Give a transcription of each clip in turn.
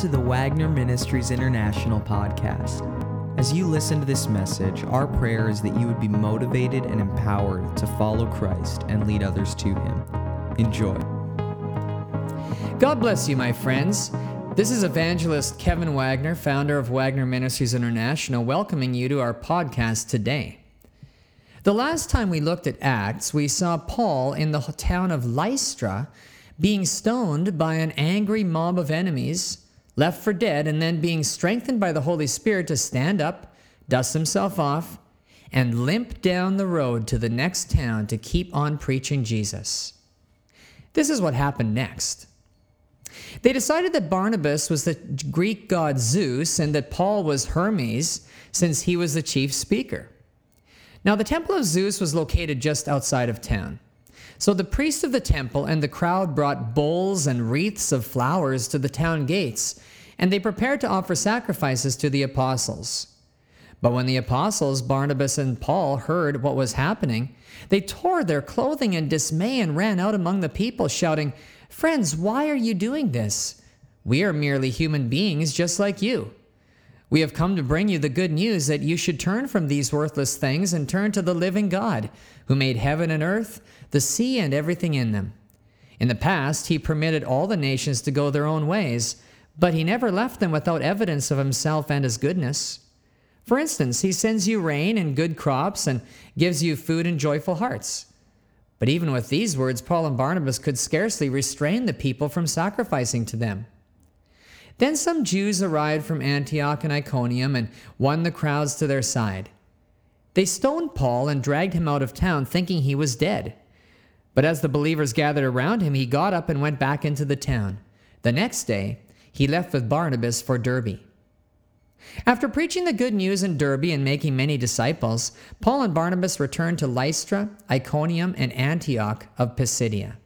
to the Wagner Ministries International podcast. As you listen to this message, our prayer is that you would be motivated and empowered to follow Christ and lead others to Him. Enjoy. God bless you, my friends. This is evangelist Kevin Wagner, founder of Wagner Ministries International, welcoming you to our podcast today. The last time we looked at Acts, we saw Paul in the town of Lystra being stoned by an angry mob of enemies, left for dead, and then being strengthened by the Holy Spirit to stand up, dust himself off, and limp down the road to the next town to keep on preaching Jesus. This is what happened next. They decided that Barnabas was the Greek god Zeus and that Paul was Hermes, since he was the chief speaker. Now, the temple of Zeus was located just outside of town. So the priest of the temple and the crowd brought bowls and wreaths of flowers to the town gates, and they prepared to offer sacrifices to the apostles. But when the apostles, Barnabas and Paul, heard what was happening, they tore their clothing in dismay and ran out among the people, shouting, Friends, why are you doing this? We are merely human beings just like you. We have come to bring you the good news that you should turn from these worthless things and turn to the living God, who made heaven and earth, the sea, and everything in them. In the past, he permitted all the nations to go their own ways, but he never left them without evidence of himself and his goodness. For instance, he sends you rain and good crops and gives you food and joyful hearts. But even with these words, Paul and Barnabas could scarcely restrain the people from sacrificing to them. Then some Jews arrived from Antioch and Iconium and won the crowds to their side. They stoned Paul and dragged him out of town, thinking he was dead. But as the believers gathered around him, he got up and went back into the town. The next day, he left with Barnabas for Derbe. After preaching the good news in Derbe and making many disciples, Paul and Barnabas returned to Lystra, Iconium, and Antioch of Pisidia.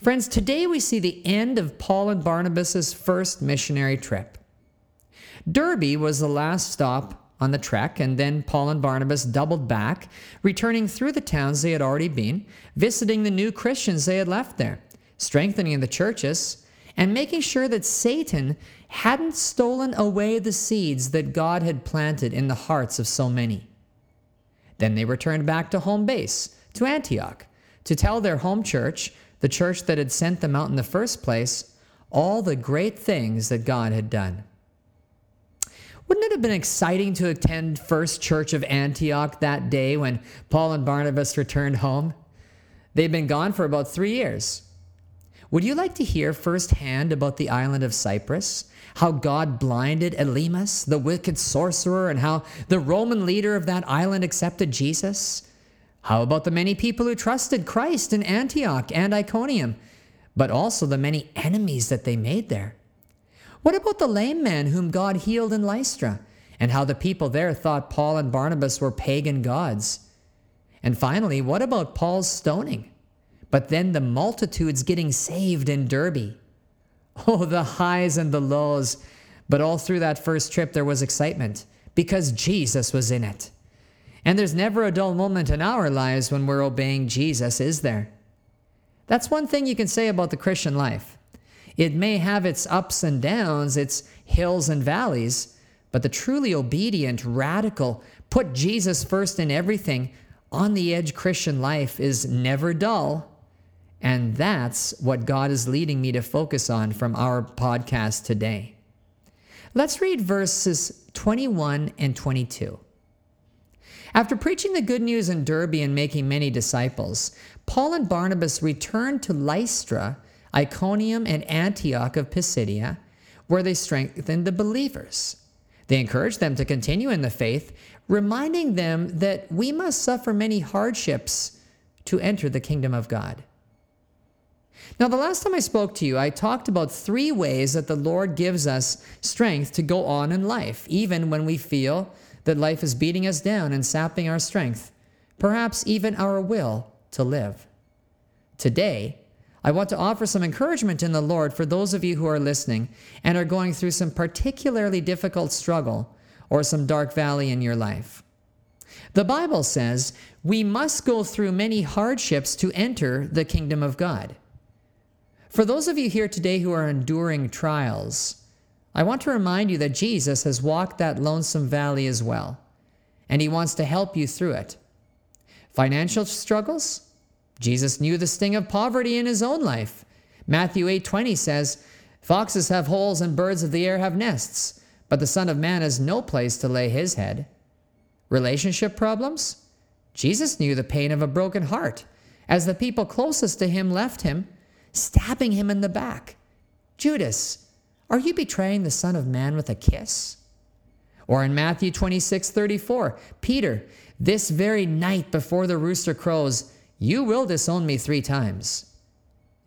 Friends, today we see the end of Paul and Barnabas' first missionary trip. Derbe was the last stop on the trek, and then Paul and Barnabas doubled back, returning through the towns they had already been, visiting the new Christians they had left there, strengthening the churches, and making sure that Satan hadn't stolen away the seeds that God had planted in the hearts of so many. Then they returned back to home base, to Antioch, to tell their home church the church that had sent them out in the first place, all the great things that God had done. Wouldn't it have been exciting to attend First Church of Antioch that day when Paul and Barnabas returned home? They'd been gone for about three years. Would you like to hear firsthand about the island of Cyprus? How God blinded Elymas, the wicked sorcerer, and how the Roman leader of that island accepted Jesus? How about the many people who trusted Christ in Antioch and Iconium, but also the many enemies that they made there? What about the lame man whom God healed in Lystra, and how the people there thought Paul and Barnabas were pagan gods? And finally, what about Paul's stoning? But then the multitudes getting saved in Derbe. Oh, the highs and the lows. But all through that first trip, there was excitement because Jesus was in it. And there's never a dull moment in our lives when we're obeying Jesus, is there? That's one thing you can say about the Christian life. It may have its ups and downs, its hills and valleys, but the truly obedient, radical, put Jesus first in everything, on the edge Christian life is never dull. And that's what God is leading me to focus on from our podcast today. Let's read verses 21 and 22. After preaching the good news in Derbe and making many disciples, Paul and Barnabas returned to Lystra, Iconium, and Antioch of Pisidia, where they strengthened the believers. They encouraged them to continue in the faith, reminding them that we must suffer many hardships to enter the kingdom of God. Now, the last time I spoke to you, I talked about three ways that the Lord gives us strength to go on in life, even when we feel that life is beating us down and sapping our strength, perhaps even our will to live. Today, I want to offer some encouragement in the Lord for those of you who are listening and are going through some particularly difficult struggle or some dark valley in your life. The Bible says we must go through many hardships to enter the kingdom of God. For those of you here today who are enduring trials, I want to remind you that Jesus has walked that lonesome valley as well, and he wants to help you through it. Financial struggles? Jesus knew the sting of poverty in his own life. Matthew 8:20 says, "Foxes have holes and birds of the air have nests, but the Son of Man has no place to lay his head." Relationship problems? Jesus knew the pain of a broken heart as the people closest to him left him, stabbing him in the back. Judas, are you betraying the Son of Man with a kiss? Or in Matthew 26:34, Peter, this very night before the rooster crows, you will disown me three times.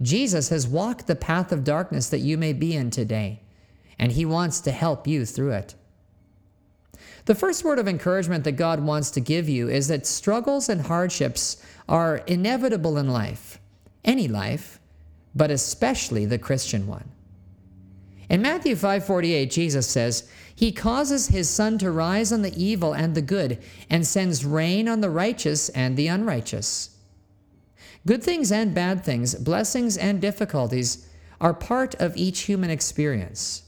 Jesus has walked the path of darkness that you may be in today, and he wants to help you through it. The first word of encouragement that God wants to give you is that struggles and hardships are inevitable in life, any life, but especially the Christian one. In Matthew 5:48 Jesus says, "He causes his sun to rise on the evil and the good and sends rain on the righteous and the unrighteous." Good things and bad things, blessings and difficulties are part of each human experience.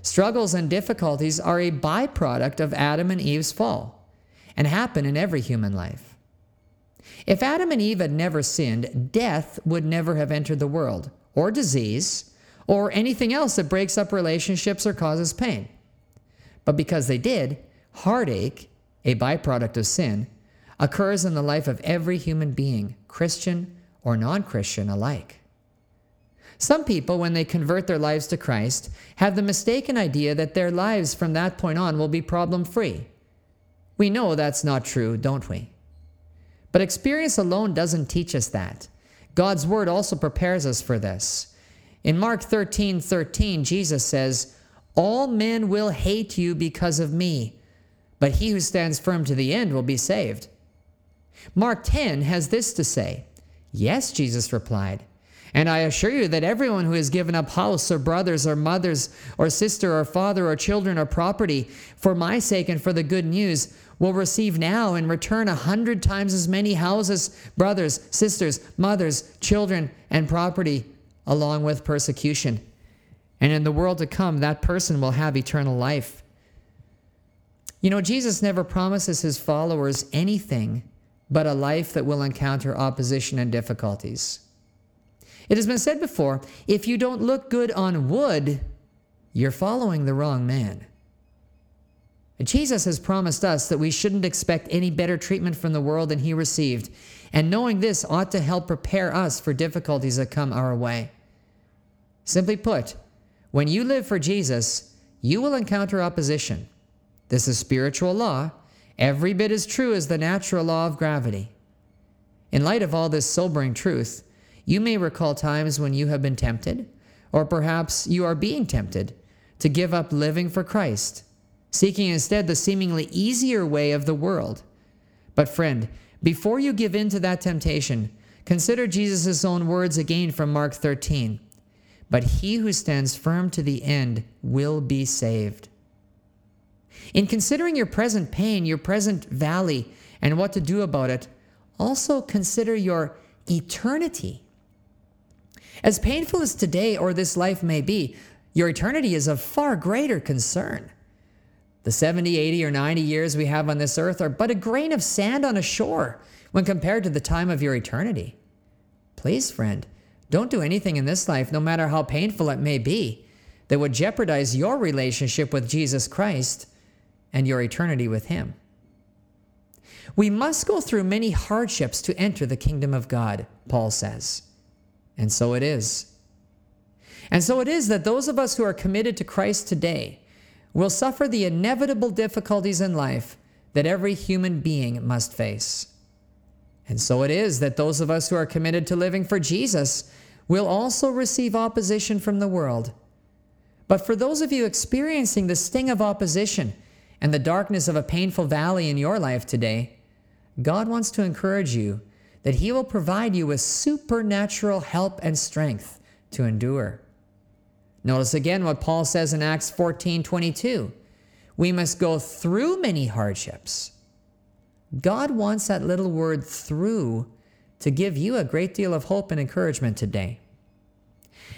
Struggles and difficulties are a byproduct of Adam and Eve's fall and happen in every human life. If Adam and Eve had never sinned, death would never have entered the world, or disease, or anything else that breaks up relationships or causes pain. But because they did, heartache, a byproduct of sin, occurs in the life of every human being, Christian or non Christian alike. Some people, when they convert their lives to Christ, have the mistaken idea that their lives from that point on will be problem free. We know that's not true, don't we? But experience alone doesn't teach us that. God's word also prepares us for this. In Mark 13 13, Jesus says, All men will hate you because of me, but he who stands firm to the end will be saved. Mark 10 has this to say Yes, Jesus replied. And I assure you that everyone who has given up house or brothers or mothers or sister or father or children or property for my sake and for the good news will receive now in return a hundred times as many houses, brothers, sisters, mothers, children, and property, along with persecution. And in the world to come, that person will have eternal life. You know, Jesus never promises his followers anything but a life that will encounter opposition and difficulties. It has been said before if you don't look good on wood, you're following the wrong man. Jesus has promised us that we shouldn't expect any better treatment from the world than he received, and knowing this ought to help prepare us for difficulties that come our way. Simply put, when you live for Jesus, you will encounter opposition. This is spiritual law, every bit as true as the natural law of gravity. In light of all this sobering truth, you may recall times when you have been tempted, or perhaps you are being tempted, to give up living for Christ, seeking instead the seemingly easier way of the world. But, friend, before you give in to that temptation, consider Jesus' own words again from Mark 13. But he who stands firm to the end will be saved. In considering your present pain, your present valley, and what to do about it, also consider your eternity. As painful as today or this life may be, your eternity is of far greater concern. The 70, 80, or 90 years we have on this earth are but a grain of sand on a shore when compared to the time of your eternity. Please, friend, don't do anything in this life, no matter how painful it may be, that would jeopardize your relationship with Jesus Christ and your eternity with Him. We must go through many hardships to enter the kingdom of God, Paul says. And so it is. And so it is that those of us who are committed to Christ today will suffer the inevitable difficulties in life that every human being must face. And so it is that those of us who are committed to living for Jesus will also receive opposition from the world. But for those of you experiencing the sting of opposition and the darkness of a painful valley in your life today, God wants to encourage you that He will provide you with supernatural help and strength to endure. Notice again what Paul says in Acts 14 22. We must go through many hardships. God wants that little word through to give you a great deal of hope and encouragement today.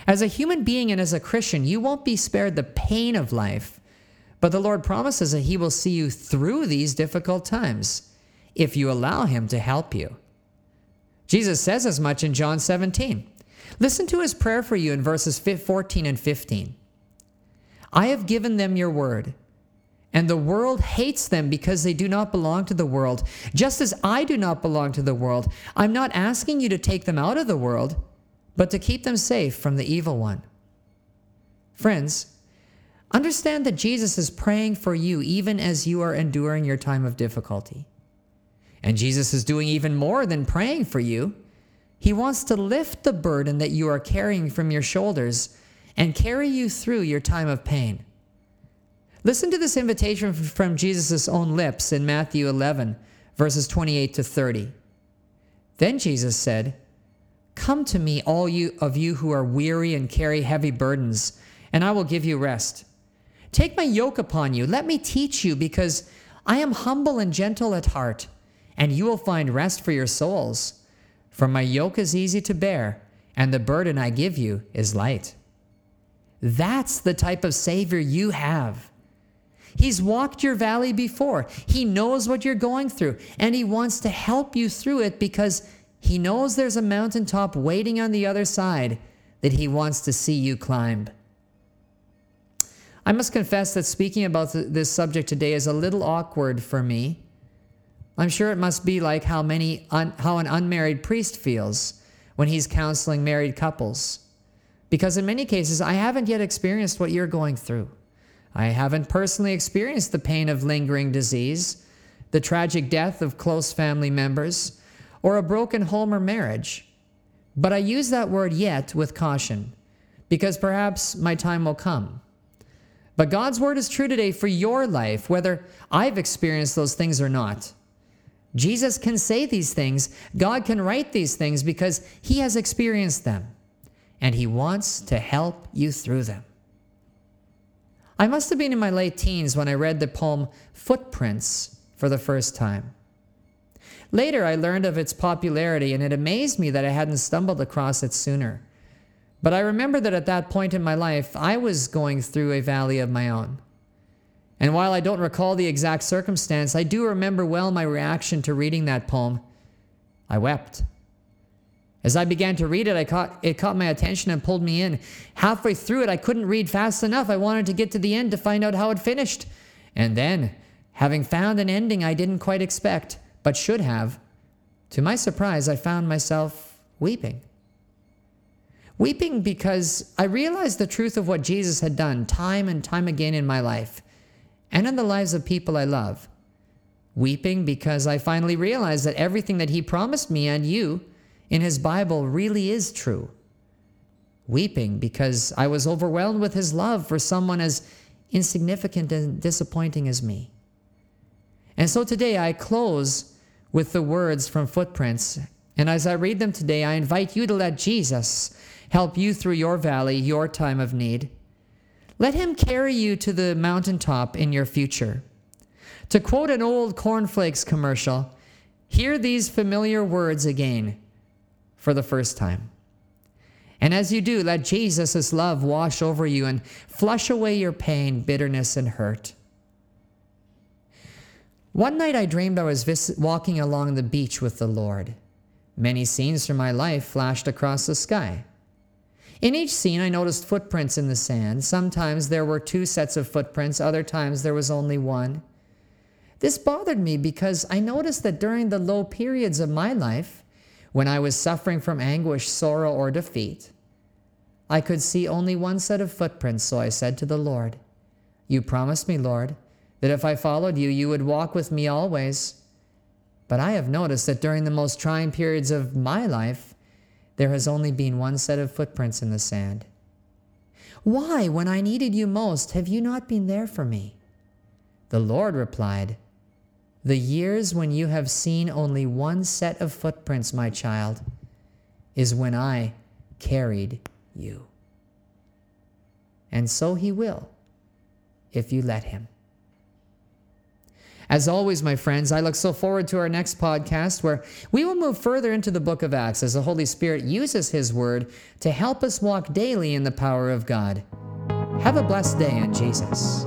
As a human being and as a Christian, you won't be spared the pain of life, but the Lord promises that He will see you through these difficult times if you allow Him to help you. Jesus says as much in John 17. Listen to His prayer for you in verses 14 and 15. I have given them your word, and the world hates them because they do not belong to the world, just as I do not belong to the world. I'm not asking you to take them out of the world, but to keep them safe from the evil one. Friends, understand that Jesus is praying for you even as you are enduring your time of difficulty. And Jesus is doing even more than praying for you. He wants to lift the burden that you are carrying from your shoulders and carry you through your time of pain. Listen to this invitation from Jesus' own lips in Matthew 11, verses 28 to 30. Then Jesus said, Come to me, all you of you who are weary and carry heavy burdens, and I will give you rest. Take my yoke upon you. Let me teach you, because I am humble and gentle at heart, and you will find rest for your souls. For my yoke is easy to bear, and the burden I give you is light. That's the type of Savior you have. He's walked your valley before. He knows what you're going through, and He wants to help you through it because He knows there's a mountaintop waiting on the other side that He wants to see you climb. I must confess that speaking about this subject today is a little awkward for me. I'm sure it must be like how many un- how an unmarried priest feels when he's counseling married couples. Because in many cases, I haven't yet experienced what you're going through. I haven't personally experienced the pain of lingering disease, the tragic death of close family members, or a broken home or marriage. But I use that word yet with caution, because perhaps my time will come. But God's word is true today for your life, whether I've experienced those things or not. Jesus can say these things, God can write these things because he has experienced them and He wants to help you through them. I must have been in my late teens when I read the poem Footprints for the first time. Later, I learned of its popularity, and it amazed me that I hadn't stumbled across it sooner. But I remember that at that point in my life, I was going through a valley of my own. And while I don't recall the exact circumstance, I do remember well my reaction to reading that poem. I wept. As I began to read it, I caught, it caught my attention and pulled me in. Halfway through it, I couldn't read fast enough. I wanted to get to the end to find out how it finished. And then, having found an ending I didn't quite expect, but should have, to my surprise, I found myself weeping. Weeping because I realized the truth of what Jesus had done time and time again in my life and in the lives of people I love. Weeping because I finally realized that everything that He promised me and you in his Bible really is true. Weeping because I was overwhelmed with his love for someone as insignificant and disappointing as me. And so today I close with the words from Footprints. And as I read them today, I invite you to let Jesus help you through your valley, your time of need. Let him carry you to the mountaintop in your future. To quote an old cornflakes commercial, hear these familiar words again for the first time. And as you do, let Jesus' love wash over you and flush away your pain, bitterness, and hurt. One night I dreamed I was vis- walking along the beach with the Lord. Many scenes from my life flashed across the sky. In each scene, I noticed footprints in the sand. Sometimes there were two sets of footprints, other times there was only one. This bothered me because I noticed that during the low periods of my life, when I was suffering from anguish, sorrow, or defeat. I could see only one set of footprints, so I said to the Lord, You promised me, Lord, that if I followed you, you would walk with me always. But I have noticed that during the most trying periods of my life, there has only been one set of footprints in the sand. Why, when I needed you most, have you not been there for me? The Lord replied, the years when you have seen only one set of footprints, my child, is when I carried you. And so he will, if you let him. As always, my friends, I look so forward to our next podcast where we will move further into the book of Acts as the Holy Spirit uses His Word to help us walk daily in the power of God. Have a blessed day in Jesus.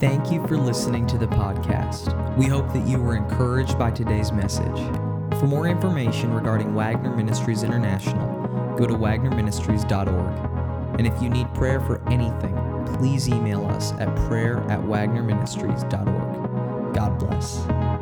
Thank you for listening to the podcast. We hope that you were encouraged by today's message. For more information regarding Wagner Ministries International, go to wagnerministries.org. And if you need prayer for anything, please email us at prayer at wagnerministries.org. God bless.